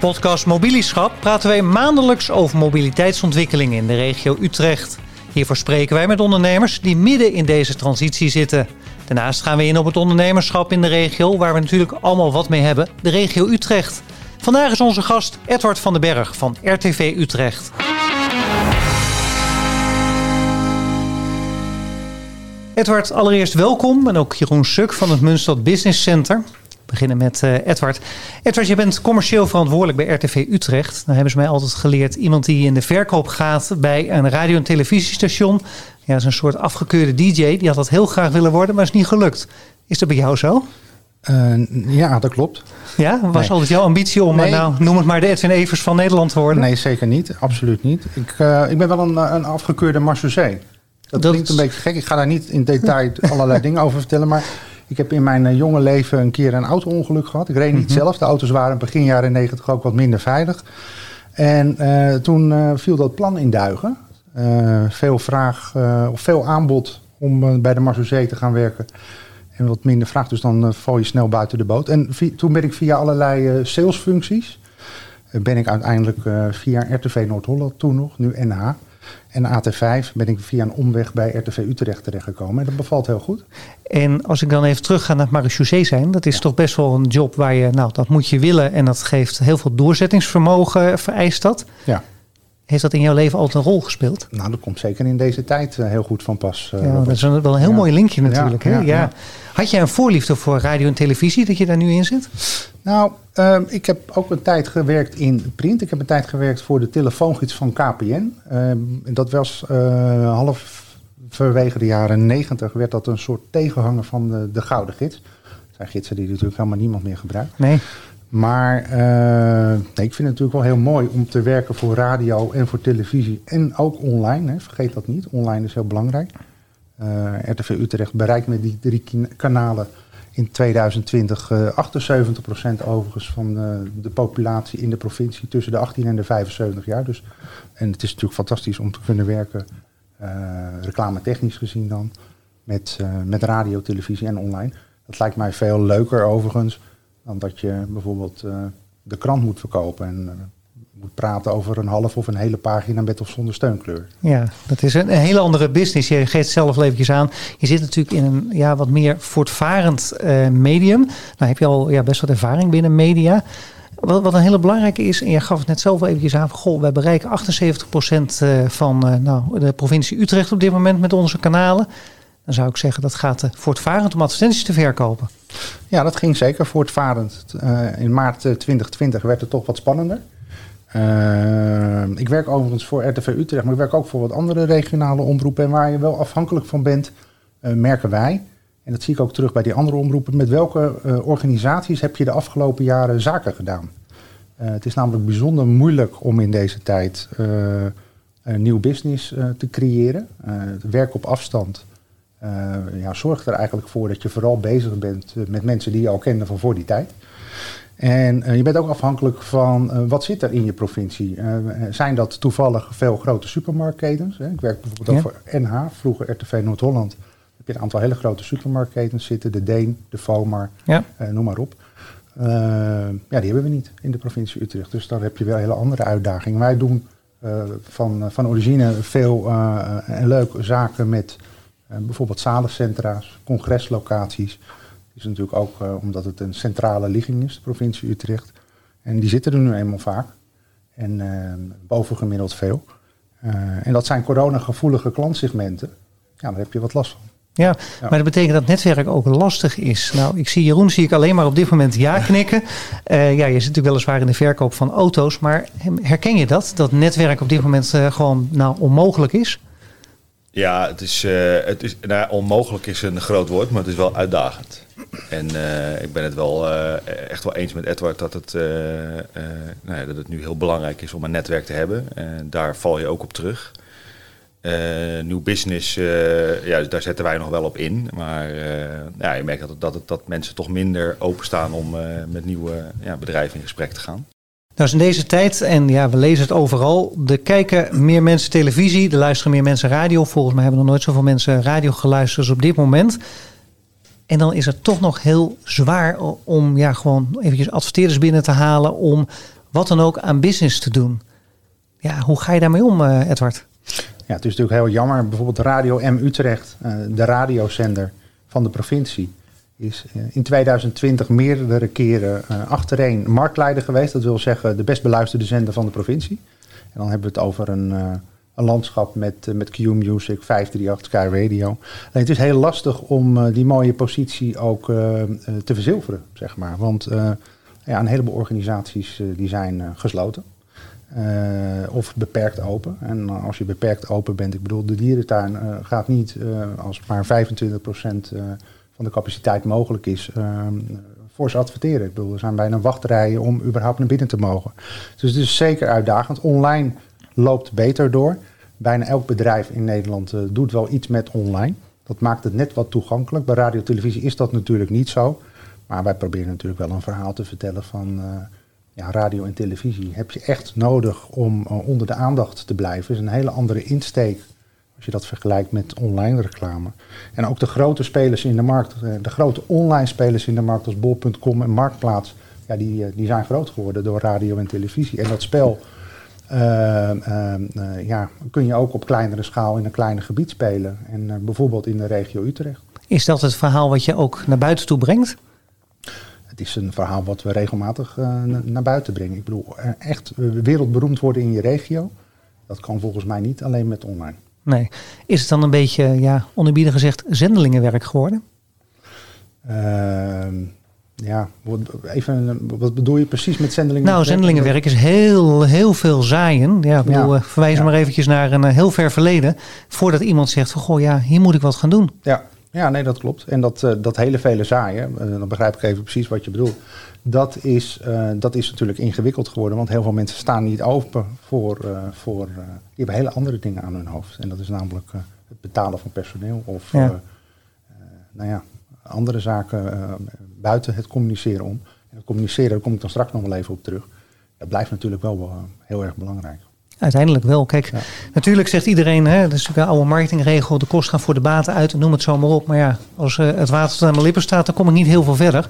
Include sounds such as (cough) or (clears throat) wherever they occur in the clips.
de podcast Mobilieschap praten wij maandelijks over mobiliteitsontwikkelingen in de regio Utrecht. Hiervoor spreken wij met ondernemers die midden in deze transitie zitten. Daarnaast gaan we in op het ondernemerschap in de regio, waar we natuurlijk allemaal wat mee hebben, de regio Utrecht. Vandaag is onze gast Edward van den Berg van RTV Utrecht. Edward, allereerst welkom en ook Jeroen Suk van het Munstad Business Center. We beginnen met uh, Edward. Edward, je bent commercieel verantwoordelijk bij RTV Utrecht. Nou hebben ze mij altijd geleerd, iemand die in de verkoop gaat bij een radio- en televisiestation. Ja, is een soort afgekeurde DJ. Die had dat heel graag willen worden, maar is niet gelukt. Is dat bij jou zo? Uh, ja, dat klopt. Ja, was nee. altijd jouw ambitie om, nee. nou, noem het maar de Edwin Evers van Nederland te worden? Nee, zeker niet. Absoluut niet. Ik, uh, ik ben wel een, een afgekeurde marseusé. Dat, dat klinkt een beetje gek. Ik ga daar niet in detail (laughs) allerlei dingen over vertellen. Maar ik heb in mijn uh, jonge leven een keer een auto-ongeluk gehad. Ik reed niet mm -hmm. zelf. De auto's waren begin jaren negentig ook wat minder veilig. En uh, toen uh, viel dat plan in duigen. veel vraag of veel aanbod om bij de Marseillais te gaan werken. En wat minder vraag, dus dan val je snel buiten de boot. En toen ben ik via allerlei salesfuncties... ben ik uiteindelijk via RTV Noord-Holland toen nog, nu NH... En AT5 ben ik via een omweg bij RTV Utrecht terechtgekomen. En dat bevalt heel goed. En als ik dan even terug ga naar het marechaussee zijn. Dat is ja. toch best wel een job waar je, nou dat moet je willen. En dat geeft heel veel doorzettingsvermogen, vereist dat. Ja. Heeft dat in jouw leven altijd een rol gespeeld? Nou, dat komt zeker in deze tijd uh, heel goed van pas. Uh, ja, dat is een, wel een heel ja. mooi linkje natuurlijk. Ja, hè? Ja, Had jij een voorliefde voor radio en televisie dat je daar nu in zit? Nou, uh, ik heb ook een tijd gewerkt in print. Ik heb een tijd gewerkt voor de telefoongids van KPN. dat was uh, half verwege de jaren negentig werd dat een soort tegenhanger van de, de Gouden Gids. Dat zijn gidsen die natuurlijk helemaal niemand meer gebruikt. Nee. Maar nee, ik vind het natuurlijk wel heel mooi om te werken voor radio en voor televisie en ook online. Hè. Vergeet dat niet, online is heel belangrijk. Uh, RTV Utrecht bereikt met die drie kanalen in 2020 uh, 78% overigens van de, populatie in de provincie tussen de 18 en de 75 jaar. Dus, en het is natuurlijk fantastisch om te kunnen werken, reclame technisch gezien dan, met, met radio, televisie en online. Dat lijkt mij veel leuker overigens dan dat je bijvoorbeeld uh, de krant moet verkopen en uh, moet praten over een half of een hele pagina met of zonder steunkleur. Ja, dat is een, hele andere business. Je geeft zelf eventjes aan. Je zit natuurlijk in een ja, wat meer voortvarend uh, medium. Nou heb je al ja, best wat ervaring binnen media. Wat, wat een hele belangrijke is, en je gaf het net zelf eventjes aan, goh, wij bereiken 78% van nou, de provincie Utrecht op dit moment met onze kanalen. Dan zou ik zeggen, dat gaat voortvarend om advertenties te verkopen. Ja, dat ging zeker voortvarend. Uh, in maart 2020 werd het toch wat spannender. Ik werk overigens voor RTV Utrecht, maar ik werk ook voor wat andere regionale omroepen. En waar je wel afhankelijk van bent, merken wij, en dat zie ik ook terug bij die andere omroepen, met welke organisaties heb je de afgelopen jaren zaken gedaan? het is namelijk bijzonder moeilijk om in deze tijd een nieuw business te creëren. het werk op afstand uh, ja, zorg er eigenlijk voor dat je vooral bezig bent met mensen die je al kende van voor die tijd. En uh, je bent ook afhankelijk van uh, wat zit er in je provincie. zijn dat toevallig veel grote supermarktketens? Hè? Ik werk bijvoorbeeld ja. ook voor NH, vroeger RTV Noord-Holland. heb je een aantal hele grote supermarktketens zitten. De Deen, de Vomar, ja. noem maar op. ja, die hebben we niet in de provincie Utrecht. Dus daar heb je wel hele andere uitdagingen. Wij doen van, van origine veel en leuke zaken met... Uh, bijvoorbeeld zalencentra's, congreslocaties. Dat is natuurlijk ook uh, omdat het een centrale ligging is, de provincie Utrecht. En die zitten er nu eenmaal vaak. En uh, bovengemiddeld veel. en dat zijn coronagevoelige klantsegmenten. Ja, daar heb je wat last van. Ja, ja, maar dat betekent dat netwerk ook lastig is. Nou, ik zie Jeroen zie ik alleen maar op dit moment ja (laughs) knikken. Uh, ja, je zit natuurlijk weliswaar in de verkoop van auto's. Maar herken je dat? Dat netwerk op dit moment uh, gewoon nou, onmogelijk is? Ja, het is, uh, het is nou, onmogelijk is een groot woord, maar het is wel uitdagend. En uh, ik ben het wel uh, echt wel eens met Edward dat het, nou ja, dat het nu heel belangrijk is om een netwerk te hebben. En daar val je ook op terug. nieuw business, ja, daar zetten wij nog wel op in. Maar ja, je merkt dat, dat, dat mensen toch minder openstaan om met nieuwe ja, bedrijven in gesprek te gaan. Nou, in deze tijd, en ja, we lezen het overal, er kijken meer mensen televisie, er luisteren meer mensen radio. Volgens mij hebben nog nooit zoveel mensen radio geluisterd als op dit moment. En dan is het toch nog heel zwaar om ja, gewoon eventjes adverteerders binnen te halen om wat dan ook aan business te doen. Ja, hoe ga je daarmee om, uh, Edward? Ja, het is natuurlijk heel jammer. Bijvoorbeeld Radio M Utrecht, uh, de radiozender van de provincie, is uh, in 2020 meerdere keren achtereen marktleider geweest. Dat wil zeggen de best beluisterde zender van de provincie. En dan hebben we het over een, een landschap met, met Q-Music, 538, Sky Radio. Het is heel lastig om die mooie positie ook te verzilveren, zeg maar. Want ja, een heleboel organisaties die zijn gesloten. Of beperkt open. En als je beperkt open bent, ik bedoel, de dierentuin uh, gaat niet als maar 25% van de capaciteit mogelijk is, voor ze adverteren. Ik bedoel, er zijn bijna wachtrijen om überhaupt naar binnen te mogen. Dus het is zeker uitdagend. Online loopt beter door. Bijna elk bedrijf in Nederland doet wel iets met online. Dat maakt het net wat toegankelijk. Bij radio televisie is dat natuurlijk niet zo. Maar wij proberen natuurlijk wel een verhaal te vertellen van ja, radio en televisie heb je echt nodig om uh, onder de aandacht te blijven. is een hele andere insteek als je dat vergelijkt met online reclame. En ook de grote spelers in de markt, uh, de grote online spelers in de markt als bol.com en Marktplaats, ja, die, uh, die zijn groot geworden door radio en televisie. En dat spel ja, kun je ook op kleinere schaal in een kleiner gebied spelen. En bijvoorbeeld in de regio Utrecht. Is dat het verhaal wat je ook naar buiten toe brengt? het is een verhaal wat we regelmatig naar buiten brengen. Ik bedoel, echt wereldberoemd worden in je regio, dat kan volgens mij niet alleen met online. Nee. Is het dan een beetje, ja, onerbiedig gezegd, zendelingenwerk geworden? Uh, ja, even, wat bedoel je precies met zendelingenwerk? Nou, zendelingenwerk is heel, heel veel zaaien. Ja, ik bedoel, ja. verwijs ja. maar eventjes naar een heel ver verleden. Voordat iemand zegt van, goh, ja, hier moet ik wat gaan doen. Ja, ja, nee, dat klopt. En dat, uh, dat hele vele zaaien, uh, dan begrijp ik even precies wat je bedoelt. Dat is, uh, dat is natuurlijk ingewikkeld geworden, want heel veel mensen staan niet open voor. voor die hebben hele andere dingen aan hun hoofd. En dat is namelijk het betalen van personeel of ja. nou ja, andere zaken buiten het communiceren om. En het communiceren, daar kom ik dan straks nog wel even op terug. Dat blijft natuurlijk wel heel erg belangrijk. Uiteindelijk wel. Kijk, ja. natuurlijk zegt iedereen, hè, dat is natuurlijk een oude marketingregel, de kost gaat voor de baten uit, noem het zo maar op. Maar ja, als uh, het water tot aan mijn lippen staat, dan kom ik niet heel veel verder.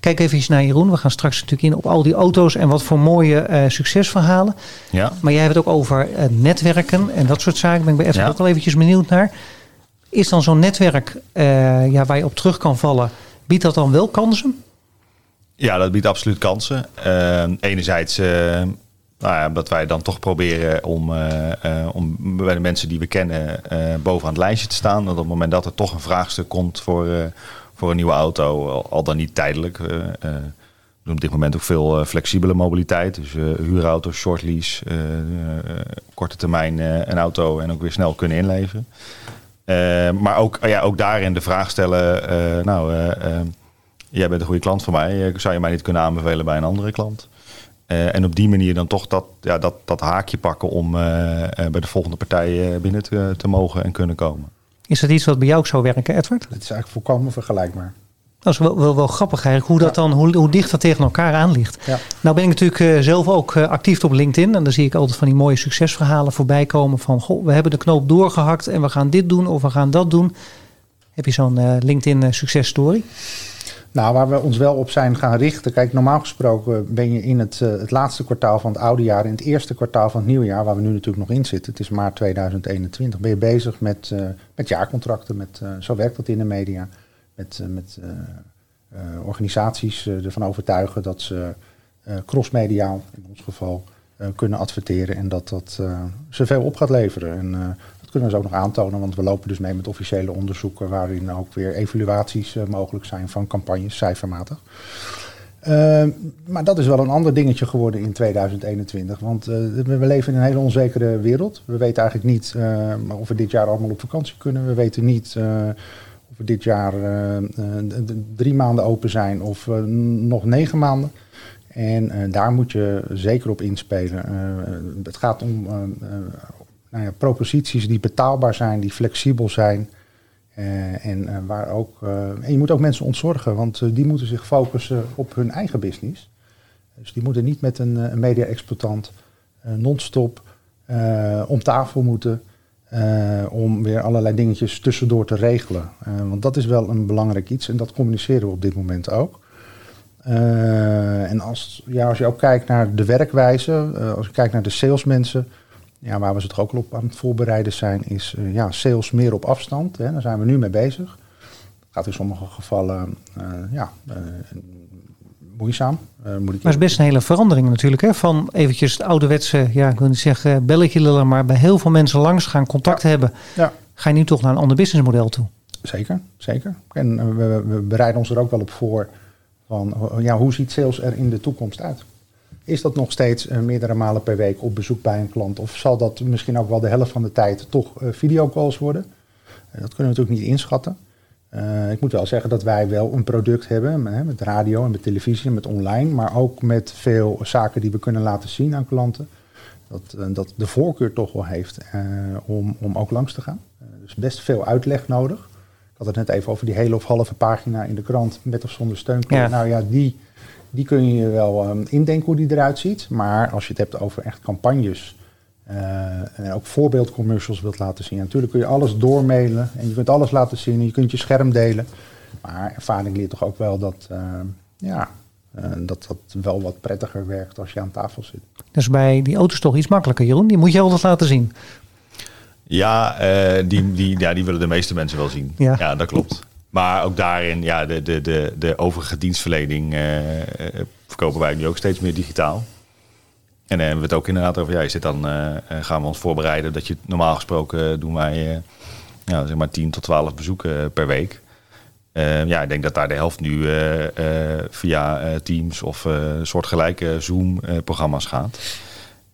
Kijk even naar Jeroen. We gaan straks natuurlijk in op al die auto's en wat voor mooie uh, succesverhalen. Ja. Maar jij hebt het ook over uh, netwerken en dat soort zaken. Ben ik bij ja. ook wel eventjes benieuwd naar. Is dan zo'n netwerk ja, waar je op terug kan vallen, biedt dat dan wel kansen? Ja, dat biedt absoluut kansen. enerzijds nou ja, dat wij dan toch proberen om, uh, uh, om bij de mensen die we kennen uh, bovenaan het lijstje te staan. Dat op het moment dat er toch een vraagstuk komt voor, voor een nieuwe auto, al, dan niet tijdelijk. we doen op dit moment ook veel flexibele mobiliteit. Dus huurauto's, short lease, korte termijn een auto en ook weer snel kunnen inleveren. maar ook, ja, ook daarin de vraag stellen, nou, jij bent een goede klant van mij. Zou je mij niet kunnen aanbevelen bij een andere klant? Uh, en op die manier dan toch dat, ja, dat, dat haakje pakken om uh, uh, bij de volgende partij binnen te, te, mogen en kunnen komen. Is dat iets wat bij jou ook zou werken, Edward? Het is eigenlijk volkomen vergelijkbaar. Dat is wel, wel, wel grappig eigenlijk, hoe, dat dan, hoe, hoe dicht dat tegen elkaar aan ligt. Ja. Nou ben ik natuurlijk zelf ook actief op LinkedIn. En dan zie ik altijd van die mooie succesverhalen voorbij komen. Van, goh, we hebben de knoop doorgehakt en we gaan dit doen of we gaan dat doen. Heb je zo'n LinkedIn successtory? Nou, waar we ons wel op zijn gaan richten. Kijk, normaal gesproken ben je in het, uh, het laatste kwartaal van het oude jaar, in het eerste kwartaal van het nieuwe jaar, waar we nu natuurlijk nog in zitten, het is maart 2021, ben je bezig met, uh, met jaarcontracten. Met, uh, zo werkt dat in de media. Met, met organisaties ervan overtuigen dat ze crossmediaal, in ons geval, kunnen adverteren en dat dat ze veel op gaat leveren. En kunnen we ze ook nog aantonen, want we lopen dus mee met officiële onderzoeken waarin ook weer evaluaties uh, mogelijk zijn van campagnes, cijfermatig. Uh, maar dat is wel een ander dingetje geworden in 2021. Want uh, we leven in een hele onzekere wereld. We weten eigenlijk niet of we dit jaar allemaal op vakantie kunnen. We weten niet of we dit jaar drie maanden open zijn of nog negen maanden. En daar moet je zeker op inspelen. het gaat om nou ja, proposities die betaalbaar zijn, die flexibel zijn. Uh, en uh, waar ook. Uh, en je moet ook mensen ontzorgen, want die moeten zich focussen op hun eigen business. Dus die moeten niet met een, media-exploitant non-stop om tafel moeten. om weer allerlei dingetjes tussendoor te regelen. want dat is wel een belangrijk iets en dat communiceren we op dit moment ook. En als, ja, als je ook kijkt naar de werkwijze, als je kijkt naar de salesmensen, ja, waar we ze toch ook op aan het voorbereiden zijn, is uh, ja, sales meer op afstand. Hè, daar zijn we nu mee bezig. Gaat in sommige gevallen ja, moeizaam. moet ik maar het is best een hele verandering natuurlijk. Hè? Van eventjes het ouderwetse, ja, ik wil niet zeggen belletje lullen, maar bij heel veel mensen langs gaan, contact ja. hebben. Ja. Ga je nu toch naar een ander businessmodel toe? Zeker, zeker. En we, we bereiden ons er ook wel op voor van ja, hoe ziet sales er in de toekomst uit? Is dat nog steeds uh, meerdere malen per week op bezoek bij een klant? Of zal dat misschien ook wel de helft van de tijd toch uh, videocalls worden? Uh, dat kunnen we natuurlijk niet inschatten. ik moet wel zeggen dat wij wel een product hebben met, met radio en met televisie en met online, maar ook met veel zaken die we kunnen laten zien aan klanten. Dat, dat de voorkeur toch wel heeft om, om ook langs te gaan. dus best veel uitleg nodig had het net even over die hele of halve pagina in de krant met of zonder. Ja. Nou ja, die, die kun je wel um, indenken hoe die eruit ziet. Maar als je het hebt over echt campagnes uh, en ook voorbeeldcommercials wilt laten zien. Natuurlijk kun je alles doormailen en je kunt alles laten zien en je kunt je scherm delen. Maar ervaring leert toch ook wel dat, uh, ja, uh, dat dat wel wat prettiger werkt als je aan tafel zit. Dus bij die auto's toch iets makkelijker, Jeroen? Die moet je altijd laten zien. Ja, uh, die, die, ja, die willen de meeste mensen wel zien. Ja, ja dat klopt. Maar ook daarin, ja, de, de, de, de overige dienstverlening uh, verkopen wij nu ook steeds meer digitaal. En dan hebben we het ook inderdaad over, ja, je zit dan, uh, gaan we ons voorbereiden dat je normaal gesproken doen wij ja, zeg maar 10 tot 12 bezoeken per week. ja, ik denk dat daar de helft nu via Teams of soortgelijke Zoom-programma's gaat.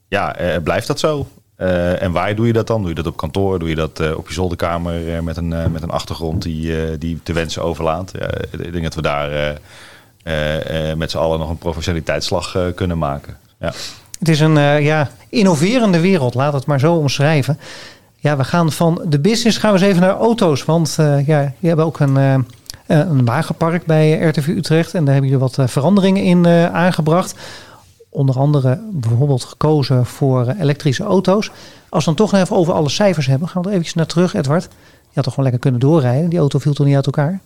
Ja, blijft dat zo? Uh, en waar doe je dat dan? Doe je dat op kantoor? Doe je dat uh, op je zolderkamer uh, met, een, met een achtergrond die, die te wensen overlaat? Ik denk dat we daar met z'n allen nog een professionaliteitsslag kunnen maken. Ja. Het is een ja, innoverende wereld, laat het maar zo omschrijven. Ja, we gaan van de business gaan we eens even naar auto's. Want ja, je hebt ook een, een wagenpark bij RTV Utrecht. En daar hebben jullie wat veranderingen in aangebracht onder andere bijvoorbeeld gekozen voor elektrische auto's. Als we dan toch even over alle cijfers hebben, gaan we er eventjes naar terug, Edward. Je had toch gewoon lekker kunnen doorrijden? Die auto viel toch niet uit elkaar?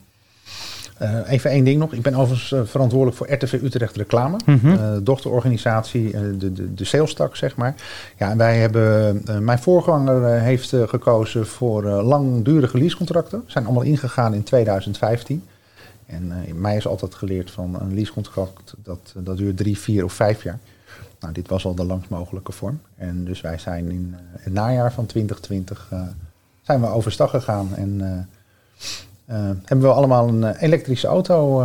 Uh, even één ding nog. Ik ben overigens uh, verantwoordelijk voor RTV Utrecht Reclame. Mhm. Mm -hmm. uh, dochterorganisatie, de, de, de salestak, zeg maar. Ja, en wij hebben... mijn voorganger heeft gekozen voor langdurige leasecontracten. Zijn allemaal ingegaan in 2015. En uh, mij is altijd geleerd van een leasecontract, dat, dat duurt drie, vier of vijf jaar. Nou, dit was al de langst mogelijke vorm. En dus wij zijn in uh, het najaar van 2020 uh, zijn we overstag gegaan. En hebben we allemaal een elektrische auto,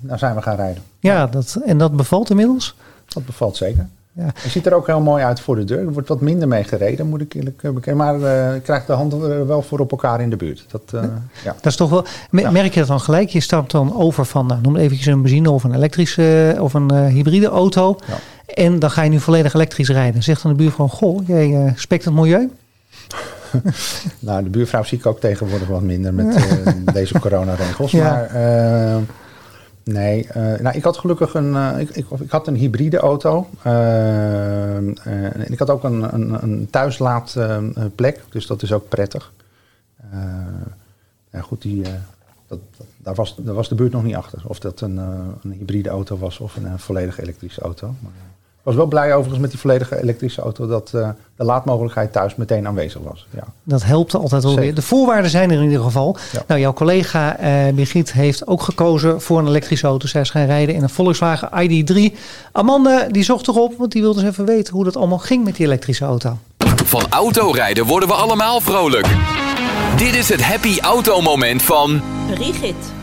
nou zijn we gaan rijden. Ja, dat, en dat bevalt inmiddels? Dat bevalt zeker. Ja. Het ziet er ook heel mooi uit voor de deur. Er wordt wat minder mee gereden, moet ik eerlijk bekennen. Maar uh, ik krijg de handen wel voor op elkaar in de buurt. Dat, uh, ja. dat is toch wel. Merk je dat dan gelijk? Je stapt dan over van, nou, noem eventjes een benzine of een elektrische of een uh, hybride auto. Ja. En dan ga je nu volledig elektrisch rijden. Zegt dan de buurvrouw: Goh, jij spekt het milieu? (laughs) nou, de buurvrouw zie ik ook tegenwoordig wat minder met deze coronaregels. (laughs) Ja. Maar Nee, uh, nou, ik had gelukkig een, uh, ik, ik, ik, had een hybride auto. Uh, en ik had ook een, een, een thuislaadplek, dus dat is ook prettig. ja, goed, die, dat, daar, was, daar was de buurt nog niet achter. Of dat een, een hybride auto was of een, volledig elektrische auto. Maar, was wel blij overigens met die volledige elektrische auto dat de laadmogelijkheid thuis meteen aanwezig was. Ja. Dat helpt altijd wel weer. De voorwaarden zijn er in ieder geval. Ja. Nou, jouw collega eh, Brigitte heeft ook gekozen voor een elektrische auto. Zij is gaan rijden in een Volkswagen ID3. Amanda die zocht erop, want die wilde eens even weten hoe dat allemaal ging met die elektrische auto. Van autorijden worden we allemaal vrolijk. Dit is het happy auto moment van Brigitte.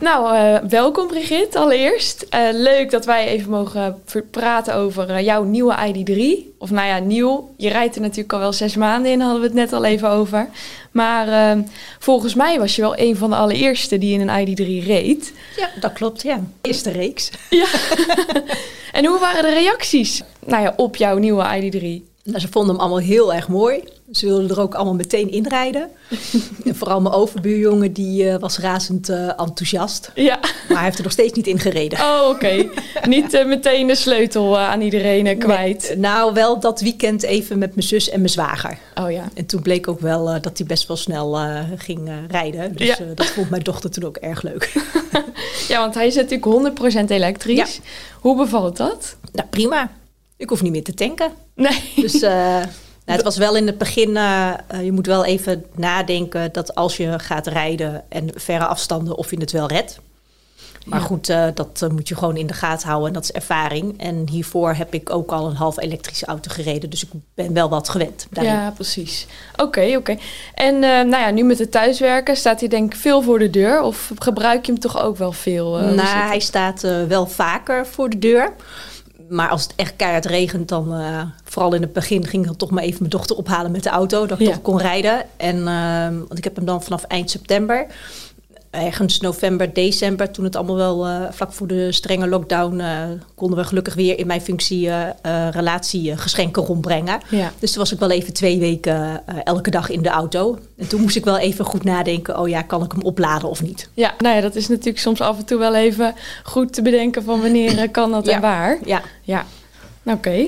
Nou, uh, welkom Brigitte allereerst. Uh, leuk dat wij even mogen praten over uh, jouw nieuwe ID3. Of nou ja, nieuw. Je rijdt er natuurlijk al wel zes maanden in, hadden we het net al even over. Maar volgens mij was je wel een van de allereerste die in een ID3 reed. Ja, dat klopt, ja. Eerste reeks. Ja. (laughs) en hoe waren de reacties nou ja, op jouw nieuwe ID3? Nou, ze vonden hem allemaal heel erg mooi. Ze wilden er ook allemaal meteen inrijden. (laughs) en vooral mijn overbuurjongen, die eh, was razend eh, enthousiast. Ja. Maar hij heeft er nog steeds niet in gereden. Oh, oké. (laughs) Niet eh, meteen de sleutel aan iedereen kwijt. Nee, nou, wel dat weekend even met mijn zus en mijn zwager. Oh ja. En toen bleek ook wel dat hij best wel snel ging rijden. Dus Ja. dat vond mijn dochter toen ook erg leuk. (laughs) Ja, want hij is natuurlijk 100% elektrisch. Hoe bevalt dat? nou, prima. Ik hoef niet meer te tanken. Nee. Dus eh, (laughs) nou, het was wel in het begin, eh, eh, je moet wel even nadenken dat als je gaat rijden en verre afstanden, of je het wel redt. Maar Ja. goed, dat moet je gewoon in de gaten houden en dat is ervaring. En hiervoor heb ik ook al een half elektrische auto gereden, dus ik ben wel wat gewend. daarin. Ja, precies. Oké, oké. En nou ja, nu met het thuiswerken staat hij denk ik veel voor de deur. Of gebruik je hem toch ook wel veel? nou, hij staat wel vaker voor de deur. Maar als het echt keihard regent, dan eh, vooral in het begin ging ik dan toch maar even mijn dochter ophalen met de auto. Dat ik Ja. toch kon rijden. En ehm, want ik heb hem dan vanaf eind september. Ergens november, december, toen het allemaal wel eh, vlak voor de strenge lockdown, eh, konden we gelukkig weer in mijn functie eh eh, relatiegeschenken rondbrengen. Ja. Dus toen was ik wel even twee weken elke dag in de auto. En toen moest ik wel even goed nadenken, oh ja, kan ik hem opladen of niet? Ja, nou ja, dat is natuurlijk soms af en toe wel even goed te bedenken van wanneer kan dat Ja. en waar. Ja, Ja, oké.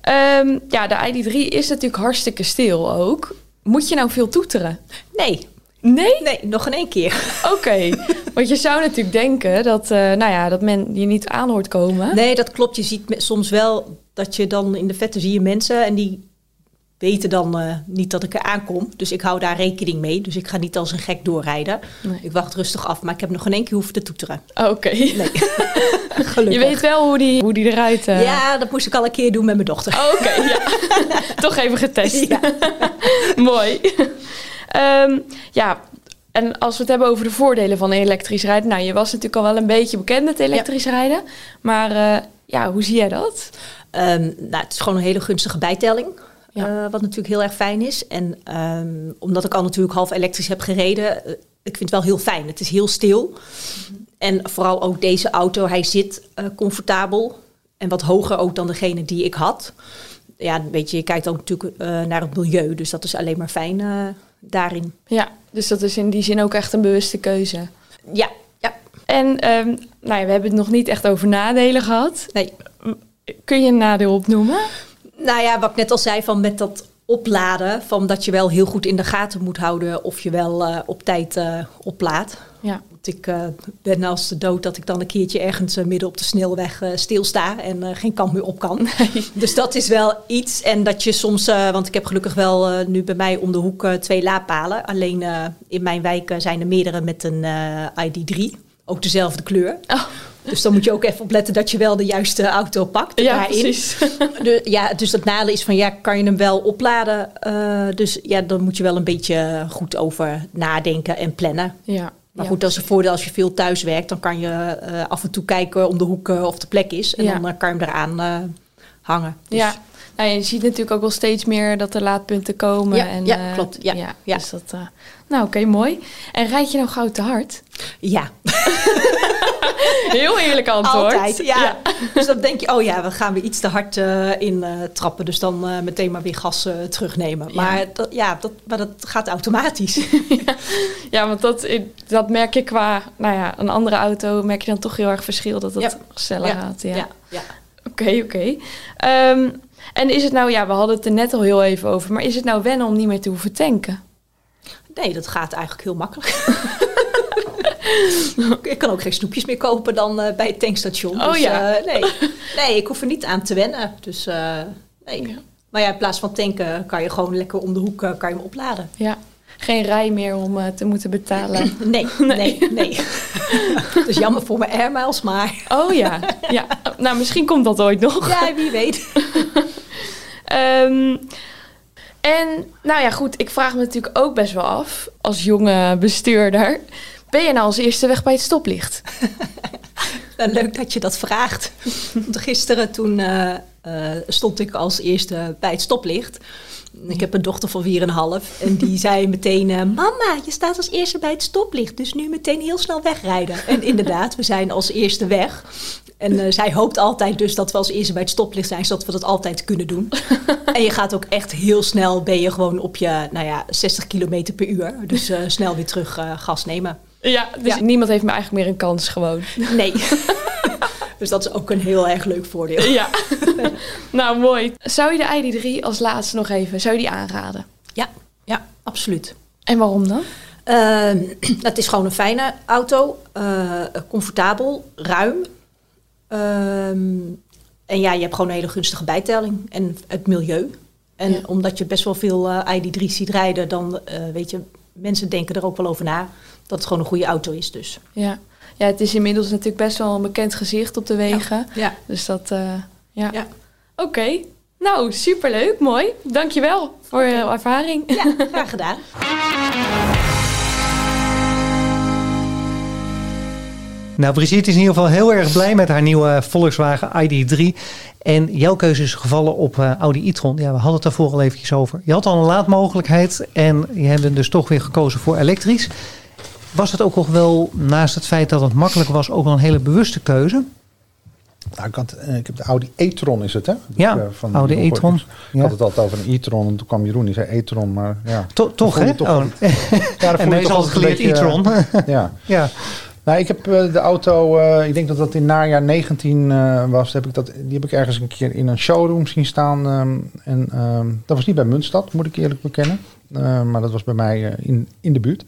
Ehm, ja, de ID3 is natuurlijk hartstikke stil ook. Moet je nou veel toeteren? nee, Nee? nee, nog in één keer. Oké. Want je zou natuurlijk denken dat, eh, nou ja, dat men je niet aan hoort komen. Nee, dat klopt. Je ziet soms wel dat je dan in de vette zie je mensen en die weten dan eh, niet dat ik er aankom. Dus ik hou daar rekening mee. Dus ik ga niet als een gek doorrijden. Nee. Ik wacht rustig af, maar ik heb nog in één keer hoeven te toeteren. Oké. Nee, (laughs) (laughs) gelukkig. Je weet wel hoe die, hoe die eruit... eh, Ja, dat moest ik al een keer doen met mijn dochter. Oké, ja. (laughs) Toch even getest. Ja. Mooi. Ehm, ja, en als we het hebben over de voordelen van elektrisch rijden. Nou, je was natuurlijk al wel een beetje bekend met elektrisch rijden. Maar eh, ja, hoe zie jij dat? Ehm, nou, het is gewoon een hele gunstige bijtelling. Ja. eh, wat natuurlijk heel erg fijn is. En ehm, omdat ik al natuurlijk half elektrisch heb gereden, eh, ik vind het wel heel fijn. Het is heel stil. En vooral ook deze auto, hij zit comfortabel. En wat hoger ook dan degene die ik had. Ja, weet je, je kijkt ook natuurlijk naar het milieu. Dus dat is alleen maar fijn daarin. Ja, dus dat is in die zin ook echt een bewuste keuze. Ja, ja, En ehm, nou ja, we hebben het nog niet echt over nadelen gehad. nee. Kun je een nadeel opnoemen? Nou ja, wat ik net al zei, van met dat opladen, van dat je wel heel goed in de gaten moet houden of je wel eh, op tijd eh, oplaadt. Ja. Ik eh, ben als de dood dat ik dan een keertje ergens eh, midden op de snelweg eh, stilsta en geen kant meer op kan. (laughs) Dus dat is wel iets. En dat je soms, want ik heb gelukkig wel nu bij mij om de hoek twee laadpalen. Alleen in mijn wijk zijn er meerdere met een eh, ID3. Ook dezelfde kleur. Oh. Dus dan moet je ook even opletten dat je wel de juiste auto pakt. Ja, daarin. precies. (laughs) De, ja, dus dat nadeel is van ja, kan je hem wel opladen? Dus ja, dan moet je wel een beetje goed over nadenken en plannen. Ja. Maar ja, goed, dat is een voordeel als je veel thuis werkt. Dan kan je eh, af en toe kijken om de hoek of de plek is. En Ja. dan eh, kan je hem eraan eh, hangen. Dus, Ja, nou, je ziet natuurlijk ook wel steeds meer dat er laadpunten komen. Ja, en, ja, klopt. Ja, ja. Dus dat, nou, oké, mooi. En rijd je nou gauw te hard? ja. (laughs) (laughs) Heel eerlijk antwoord. altijd. Ja. Dus dan denk je, oh ja, we gaan weer iets te hard eh, in eh, trappen. Dus dan eh, meteen maar weer gas terugnemen. Ja. Maar, dat, ja, dat, maar dat gaat automatisch. (laughs) Ja, want dat, dat merk je qua nou ja, een andere auto, merk je dan toch heel erg verschil dat het sneller gaat. Ja. ja, ja. Oké, oké. Ehm, en is het nou, ja, we hadden het er net al heel even over, maar is het nou wennen om niet meer te hoeven tanken? Nee, dat gaat eigenlijk heel makkelijk. (laughs) (laughs) ik kan ook geen snoepjes meer kopen dan eh, bij het tankstation. Oh dus, ja. eh, nee. (laughs) nee, ik hoef er niet aan te wennen. Dus eh, nee. Ja. Maar ja, in plaats van tanken kan je gewoon lekker om de hoek kan je hem opladen. Ja. Geen rij meer om te moeten betalen. (clears throat) (laughs) Nee, nee, nee. dus jammer voor mijn airmiles, maar Oh ja. ja. Nou, misschien komt dat ooit nog. ja, wie weet. Ehm, en nou ja, goed, ik vraag me natuurlijk ook best wel af, als jonge bestuurder, ben je nou als eerste weg bij het stoplicht? (laughs) Nou, leuk dat je dat vraagt. Want gisteren toen eh, eh, stond ik als eerste bij het stoplicht. Ik heb een dochter van 4,5 en die zei meteen... eh, Mama, je staat als eerste bij het stoplicht, dus nu meteen heel snel wegrijden. En inderdaad, we zijn als eerste weg. En zij hoopt altijd dus dat we als eerste bij het stoplicht zijn, zodat we dat altijd kunnen doen. en je gaat ook echt heel snel, ben je gewoon op je nou ja, 60 kilometer per uur. Dus snel weer terug gas nemen. Ja, dus Ja. niemand heeft me eigenlijk meer een kans gewoon. Nee. (laughs) dus dat is ook een heel erg leuk voordeel. Ja. (laughs) (laughs) nou, mooi. Zou je de ID3 als laatste nog even, zou je die aanraden? Ja, ja absoluut. En waarom dan? Ehm, (clears throat) het is gewoon een fijne auto, eh, comfortabel, ruim. Ehm, en ja, je hebt gewoon een hele gunstige bijtelling en het milieu. En Ja. omdat je best wel veel eh, ID3 ziet rijden, dan eh, weet je, mensen denken er ook wel over na dat het gewoon een goede auto is. Dus Ja. ja, het is inmiddels natuurlijk best wel een bekend gezicht op de wegen. ja, Dus dat, eh, ja. Ja. Oké. Nou, superleuk. Mooi. Dankjewel voor je ervaring. ja graag gedaan. (laughs) Nou, Brigitte is in ieder geval heel erg blij met haar nieuwe Volkswagen ID3. En jouw keuze is gevallen op eh, Audi e-tron. Ja, we hadden het daarvoor al eventjes over. Je had al een laadmogelijkheid en je hebt dus toch weer gekozen voor elektrisch. Was het ook nog wel, naast het feit dat het makkelijk was, ook wel een hele bewuste keuze? Nou, ik, had, eh, ik heb de Audi e-tron is het hè? Ja, Eh, van Audi e-tron. Ik Ja. had het altijd over een e-tron en toen kwam Jeroen die zei e-tron, maar ja. To- toch, hè? toch Oh. Ja, (laughs) en toch altijd geleerd beetje, e-tron. (laughs) Ja. ja. Nou, ik heb eh, de auto, eh, ik denk dat dat in najaar 19 eh, was. Heb ik dat, die heb ik ergens een keer in een showroom zien staan. ehm, en ehm, dat was niet bij Muntstad, moet ik eerlijk bekennen. Eh, maar dat was bij mij eh, in, in de buurt.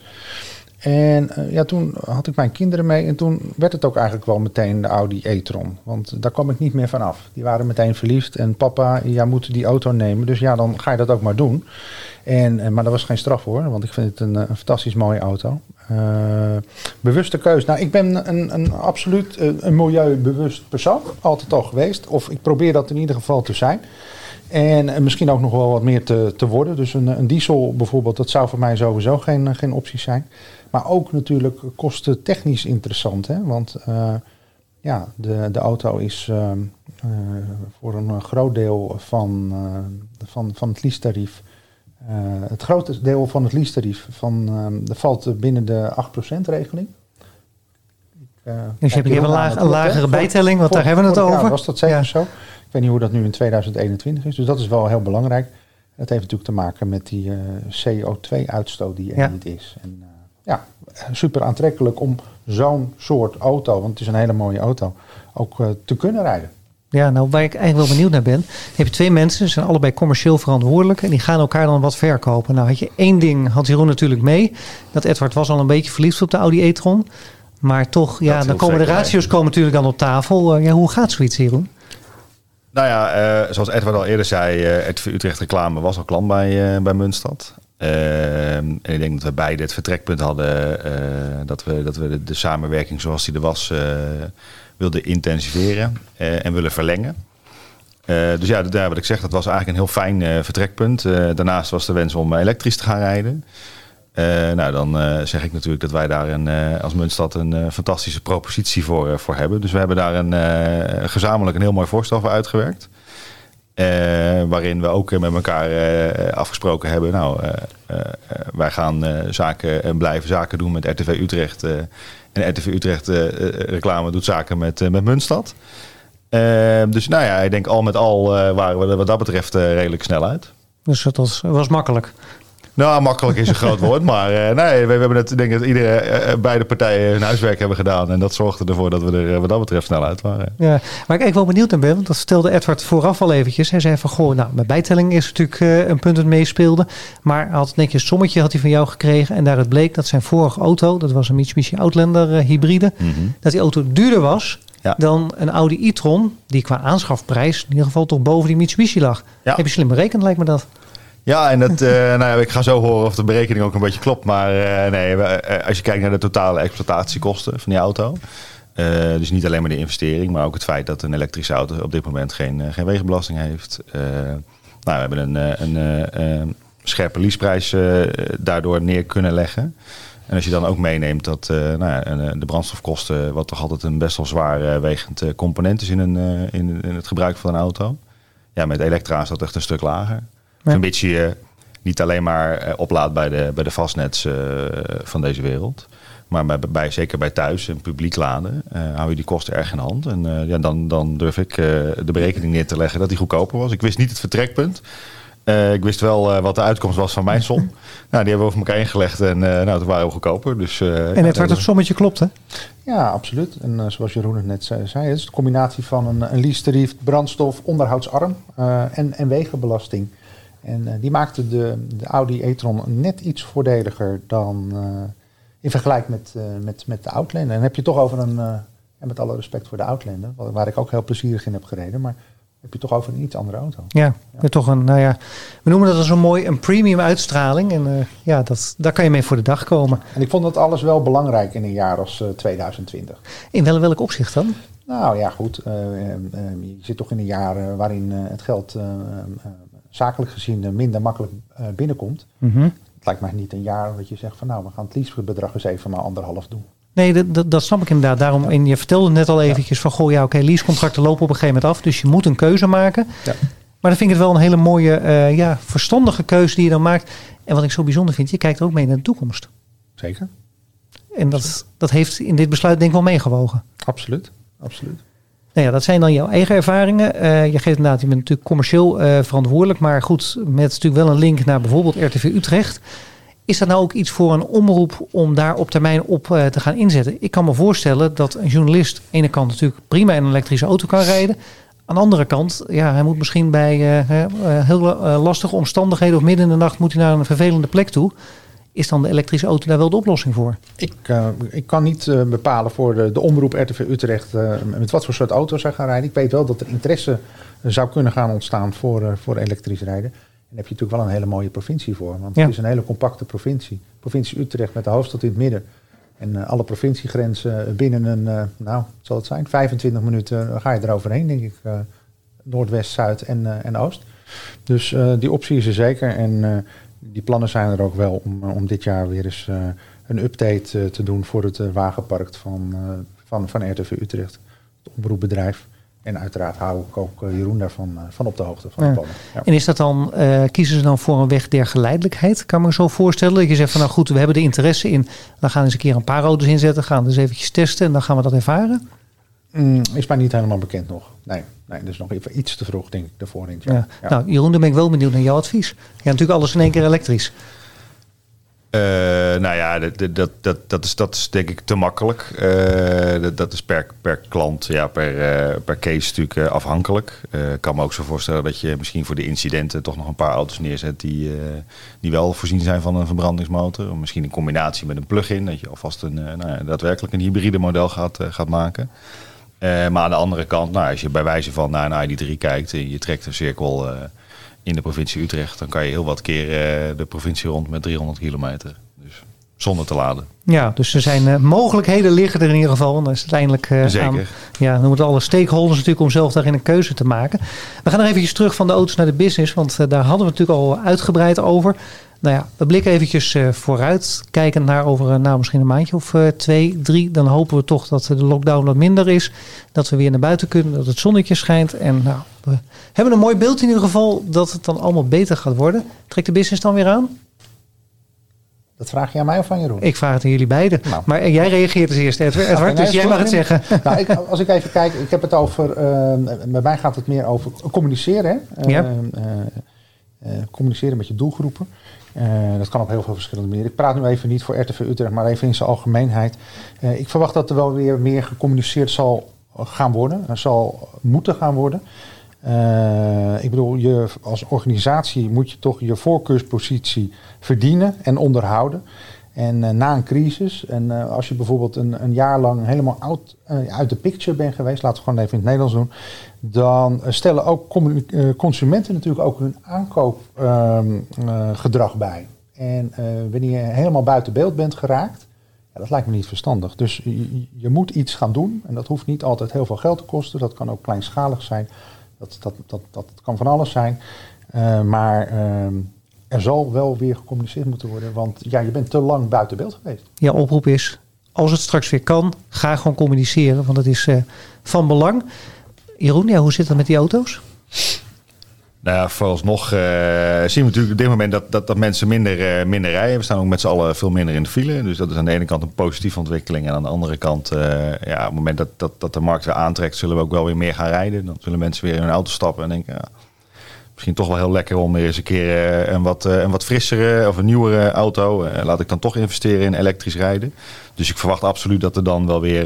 En eh, ja, toen had ik mijn kinderen mee. En toen werd het ook eigenlijk wel meteen de Audi e-tron. Want daar kwam ik niet meer van af. Die waren meteen verliefd. En papa, jij moet die auto nemen. Dus ja, dan ga je dat ook maar doen. En, eh, maar dat was geen straf hoor. Want ik vind het een, eh, fantastisch mooie auto. Bewuste keus. Nou, ik ben een, een absoluut een milieubewust persoon. Altijd al geweest. Of ik probeer dat in ieder geval te zijn. En misschien ook nog wel wat meer te, te worden. Dus een, een diesel bijvoorbeeld, dat zou voor mij sowieso geen, geen optie zijn. Maar ook natuurlijk kostentechnisch interessant. Hè? Want eh, ja, de, de auto is ehm, eh, voor een groot deel van, eh, van, van het leasetarief. het grootste deel van het leasetarief van, ehm, dat valt binnen de 8% regeling. Ik, Dus je hebt een, laag, een lagere bijtelling, want daar hebben we het over. was dat zeker Ja. zo. Ik weet niet hoe dat nu in 2021 is. Dus dat is wel heel belangrijk. Dat heeft natuurlijk te maken met die eh, CO2-uitstoot die er Ja. niet is. En, ja, super aantrekkelijk om zo'n soort auto, want het is een hele mooie auto, ook eh, te kunnen rijden. Ja, nou waar ik eigenlijk wel benieuwd naar ben. heb je twee mensen, ze zijn allebei commercieel verantwoordelijk. En die gaan elkaar dan wat verkopen. Nou had je één ding, had Jeroen natuurlijk mee. Dat Edward was al een beetje verliefd op de Audi e-tron. Maar toch, ja, dan komen de ratio's komen natuurlijk dan op tafel. Eh, ja, hoe gaat zoiets, Jeroen? Nou ja, eh, zoals Edward al eerder zei, eh RTV Utrecht Reclame was al klant bij, eh, bij Muntstad. Eh, en ik denk dat we beide het vertrekpunt hadden eh, dat we, dat we de, samenwerking zoals die er was eh, wilden intensiveren eh, en willen verlengen. Dus ja, daar wat ik zeg, dat was eigenlijk een heel fijn vertrekpunt. Daarnaast was de wens om elektrisch te gaan rijden. Nou, dan zeg ik natuurlijk dat wij daar een, als Muntstad een fantastische propositie voor, voor hebben. Dus we hebben daar een, gezamenlijk een heel mooi voorstel voor uitgewerkt. Eh, waarin we ook eh, met elkaar eh, afgesproken hebben. Nou, wij gaan zaken en blijven zaken doen met RTV Utrecht. en RTV Utrecht reclame doet zaken met, met Muntstad. Eh, dus nou ja, ik denk al met al waren we wat dat betreft redelijk snel uit. Dus dat was, was makkelijk. Nou, makkelijk is een groot woord, maar eh, nee, we, we hebben het, ik denk dat iedere, eh, eh, beide partijen hun huiswerk hebben gedaan. En dat zorgde ervoor dat we er wat dat betreft snel uit waren. Ja, waar ik eigenlijk wel benieuwd naar ben, want dat stelde Edward vooraf al eventjes. Hij zei van, goh, nou, mijn bijtelling is natuurlijk een punt dat meespeelde. Maar had netjes een sommetje had hij van jou gekregen. En daaruit bleek dat zijn vorige auto, dat was een Mitsubishi Outlander hybride, dat die auto duurder was Ja. dan een Audi e-tron, die qua aanschafprijs in ieder geval toch boven die Mitsubishi lag. Ja. Heb je slim berekend, lijkt me dat. Ja, en dat, eh, (laughs) nou ja, ik ga zo horen of de berekening ook een beetje klopt. Maar eh, nee, eh, als je kijkt naar de totale exploitatiekosten van die auto. dus niet alleen maar de investering, maar ook het feit dat een elektrische auto op dit moment geen, geen wegenbelasting heeft. Nou, we hebben een, een scherpe leaseprijs daardoor neer kunnen leggen. En als je dan ook meeneemt dat nou ja, de brandstofkosten, wat toch altijd een best wel zwaar wegend component is in, een, in, in het gebruik van een auto. Ja, met elektra is dat echt een stuk lager. Ja. Vermits je niet alleen maar eh, oplaadt bij de, bij de vastnets eh, van deze wereld. Maar bij, bij, zeker bij thuis en publiek laden eh, hou je die kosten erg in de hand. En eh, ja, dan, dan durf ik eh, de berekening neer te leggen dat die goedkoper was. Ik wist niet het vertrekpunt. Eh, ik wist wel eh, wat de uitkomst was van mijn som. (laughs) nou, die hebben we over elkaar ingelegd en eh, nou, toen waren we goedkoper. Dus, eh, En ja, het werd het sommetje klopt, hè? Ja, absoluut. En eh, zoals Jeroen het net zei, zei, het is de combinatie van een, een lease-tarief, brandstof, onderhoudsarm eh, en, en wegenbelasting. En eh, die maakte de, de Audi e-tron net iets voordeliger dan eh, in vergelijking met, eh, met, met de Outlander. En dan heb je toch over een, en met alle respect voor de Outlander, waar- ik ook heel plezierig in heb gereden, maar heb je toch over een iets andere auto. Ja, ja. toch een, nou ja, we noemen dat zo mooi een premium uitstraling. En ja, dat, daar kan je mee voor de dag komen. En ik vond dat alles wel belangrijk in een jaar als eh, 2020. In wel, welk opzicht dan? Nou ja, goed. je zit toch in een jaar waarin het geld zakelijk gezien minder makkelijk eh, binnenkomt. Mhm. Het lijkt mij niet een jaar dat je zegt van nou, we gaan het leasebedrag eens even maar anderhalf doen. Nee, dat, dat, dat snap ik inderdaad. Daarom, en je vertelde net al eventjes van, goh ja, oké, leasecontracten lopen op een gegeven moment af. Dus je moet een keuze maken. Ja. Maar dan vind ik het wel een hele mooie, eh, ja, verstandige keuze die je dan maakt. En wat ik zo bijzonder vind, je kijkt ook mee naar de toekomst. Zeker. En dat, dat heeft in dit besluit denk ik wel meegewogen. Absoluut. Absoluut. Nou ja, dat zijn dan jouw eigen ervaringen. Eh, je geeft inderdaad, je bent natuurlijk commercieel eh, verantwoordelijk. Maar goed, met natuurlijk wel een link naar bijvoorbeeld RTV Utrecht. Is dat nou ook iets voor een omroep om daar op termijn op eh, te gaan inzetten? Ik kan me voorstellen dat een journalist aan de ene kant natuurlijk prima in een elektrische auto kan rijden. Aan de andere kant, ja, hij moet misschien bij heel lastige omstandigheden of midden in de nacht moet hij naar een vervelende plek toe. Is dan de elektrische auto daar wel de oplossing voor? Ik, eh, ik kan niet eh, bepalen voor de, de omroep RTV Utrecht eh, met wat voor soort auto's zij gaan rijden. Ik weet wel dat er interesse zou kunnen gaan ontstaan voor, voor elektrisch rijden. En daar heb je natuurlijk wel een hele mooie provincie voor. Want Ja. het is een hele compacte provincie. Provincie Utrecht met de hoofdstad in het midden. En alle provinciegrenzen binnen een, nou, wat zal het zijn, 25 minuten ga je eroverheen, denk ik. Noordwest, Zuid en, en Oost. Dus die optie is er zeker. En die plannen zijn er ook wel om, eh, om dit jaar weer eens eh, een update eh, te doen voor het wagenpark van, van, van RTV Utrecht, het omroepbedrijf. En uiteraard hou ik ook Jeroen daarvan van op de hoogte van de plannen. Ja. En is dat dan, kiezen ze dan voor een weg der geleidelijkheid? Kan ik me zo voorstellen dat je zegt van nou goed, we hebben de interesse in. Dan gaan we eens een keer een paar auto's inzetten, gaan we eens eventjes testen en dan gaan we dat ervaren. Mm, is mij niet helemaal bekend nog. Nee, nee, dat is nog even iets te vroeg, denk ik, daarvoor in het Ja. jaar. Ja. Nou, Jeroen, dan ben ik wel benieuwd naar jouw advies. Ja, natuurlijk alles in één keer elektrisch. Eh, nou ja, dat, dat- dat, dat, is, dat is denk ik te makkelijk. Eh, dat, dat is per, per klant, ja, per, eh, per case natuurlijk afhankelijk. Eh, Ik kan me ook zo voorstellen dat je misschien voor de incidenten toch nog een paar auto's neerzet die, eh, die wel voorzien zijn van een verbrandingsmotor. Of misschien in combinatie met een plug-in, dat je alvast een, nou ja, daadwerkelijk een hybride model gaat, gaat maken. Eh, maar aan de andere kant, nou, als je bij wijze van naar een ID3 kijkt en je trekt een cirkel eh, in de provincie Utrecht, dan kan je heel wat keer eh, de provincie rond met 300 kilometer. Dus zonder te laden. Ja, dus er zijn eh, mogelijkheden liggen er in ieder geval. En dan is het uiteindelijk eh, Zeker. aan ja, noem het alle stakeholders natuurlijk om zelf daarin een keuze te maken. We gaan nog eventjes terug van de auto's naar de business, want eh, daar hadden we het natuurlijk al uitgebreid over. Nou ja, we blikken eventjes eh, vooruit, kijken naar over eh, nou, misschien een maandje of eh, twee, drie. Dan hopen we toch dat de lockdown wat minder is, dat we weer naar buiten kunnen, dat het zonnetje schijnt. En nou, we hebben een mooi beeld in ieder geval dat het dan allemaal beter gaat worden. Trekt de business dan weer aan? Dat vraag je aan mij of aan Jeroen? Ik vraag het aan jullie beiden. Nou. Maar jij reageert als eerste, Edward. Edward, dus jij mag het zeggen. Nou, ik, als ik even kijk, ik heb het over, bij mij gaat het meer over communiceren. Hè? Ja. Communiceren met je doelgroepen. Eh, dat kan op heel veel verschillende manieren. Ik praat nu even niet voor RTV Utrecht, maar even in zijn algemeenheid. Eh, ik verwacht dat er wel weer meer gecommuniceerd zal gaan worden, zal moeten gaan worden. Eh, ik bedoel, je, als organisatie moet je toch je voorkeurspositie verdienen en onderhouden. En eh, na een crisis, en eh, als je bijvoorbeeld een, een jaar lang helemaal eh, uit de picture bent geweest, laten we gewoon even in het Nederlands doen, dan stellen ook consumenten natuurlijk ook hun aankoopgedrag bij. En wanneer je helemaal buiten beeld bent geraakt, ja, dat lijkt me niet verstandig. Dus je, moet iets gaan doen en dat hoeft niet altijd heel veel geld te kosten. Dat kan ook kleinschalig zijn. Dat, dat, dat, dat kan van alles zijn. Maar ehm, er zal wel weer gecommuniceerd moeten worden, want ja, je bent te lang buiten beeld geweest. Jouw oproep is, als het straks weer kan, ga gewoon communiceren. Want dat is eh, van belang. Jeroen, ja, hoe zit het met die auto's? Nou ja, vooralsnog uh, zien we natuurlijk op dit moment dat, dat, dat mensen minder, uh, minder rijden. We staan ook met z'n allen veel minder in de file. Dus dat is aan de ene kant een positieve ontwikkeling. En aan de andere kant, uh, ja, op het moment dat, dat, dat de markt weer aantrekt, zullen we ook wel weer meer gaan rijden. Dan zullen mensen weer in hun auto stappen en denken, ja, misschien toch wel heel lekker om weer eens een keer een, wat, een wat frissere of een nieuwere auto. laat ik dan toch investeren in elektrisch rijden. Dus ik verwacht absoluut dat er dan wel weer,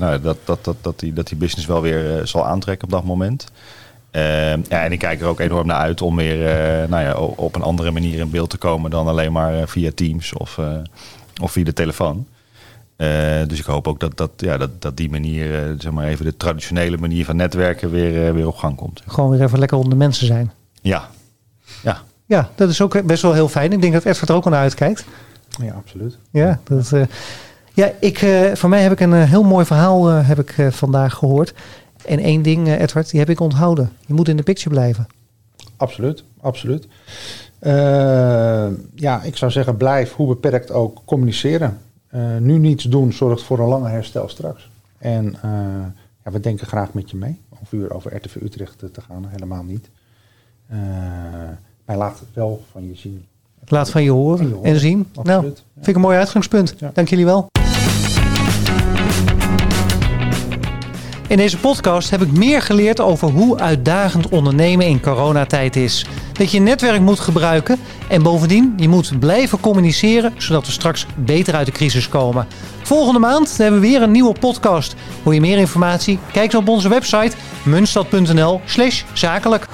nou, dat, dat, dat, dat, die, dat die business wel weer zal aantrekken op dat moment. Ja, en ik kijk er ook enorm naar uit om weer nou ja, op een andere manier in beeld te komen dan alleen maar via Teams of, of via de telefoon. dus ik hoop ook dat, dat, ja, dat, dat die manier, zeg maar even de traditionele manier van netwerken weer, weer op gang komt. Gewoon weer even lekker onder de mensen zijn. Ja. ja. Ja, dat is ook best wel heel fijn. Ik denk dat Edward er ook al naar uitkijkt. Ja, absoluut. Ja, dat, ja ik, voor mij heb ik een heel mooi verhaal heb ik, vandaag gehoord. En één ding, Edward, die heb ik onthouden. Je moet in de picture blijven. Absoluut, absoluut. Uh, ja, ik zou zeggen, blijf hoe beperkt ook communiceren. Uh, nu niets doen zorgt voor een lange herstel straks. En uh, ja, we denken graag met je mee. Of uur over RTV Utrecht te gaan, helemaal niet. Maar laat wel van je zien. Laat van je horen, van je horen. en zien. Absoluut, nou, ja. vind ik een mooi uitgangspunt. Ja. Dank jullie wel. In deze podcast heb ik meer geleerd over hoe uitdagend ondernemen in coronatijd is. Dat je netwerk moet gebruiken en bovendien je moet blijven communiceren zodat we straks beter uit de crisis komen. Volgende maand hebben we weer een nieuwe podcast. Wil je meer informatie? Kijk dan op onze website munstad.nl/zakelijk.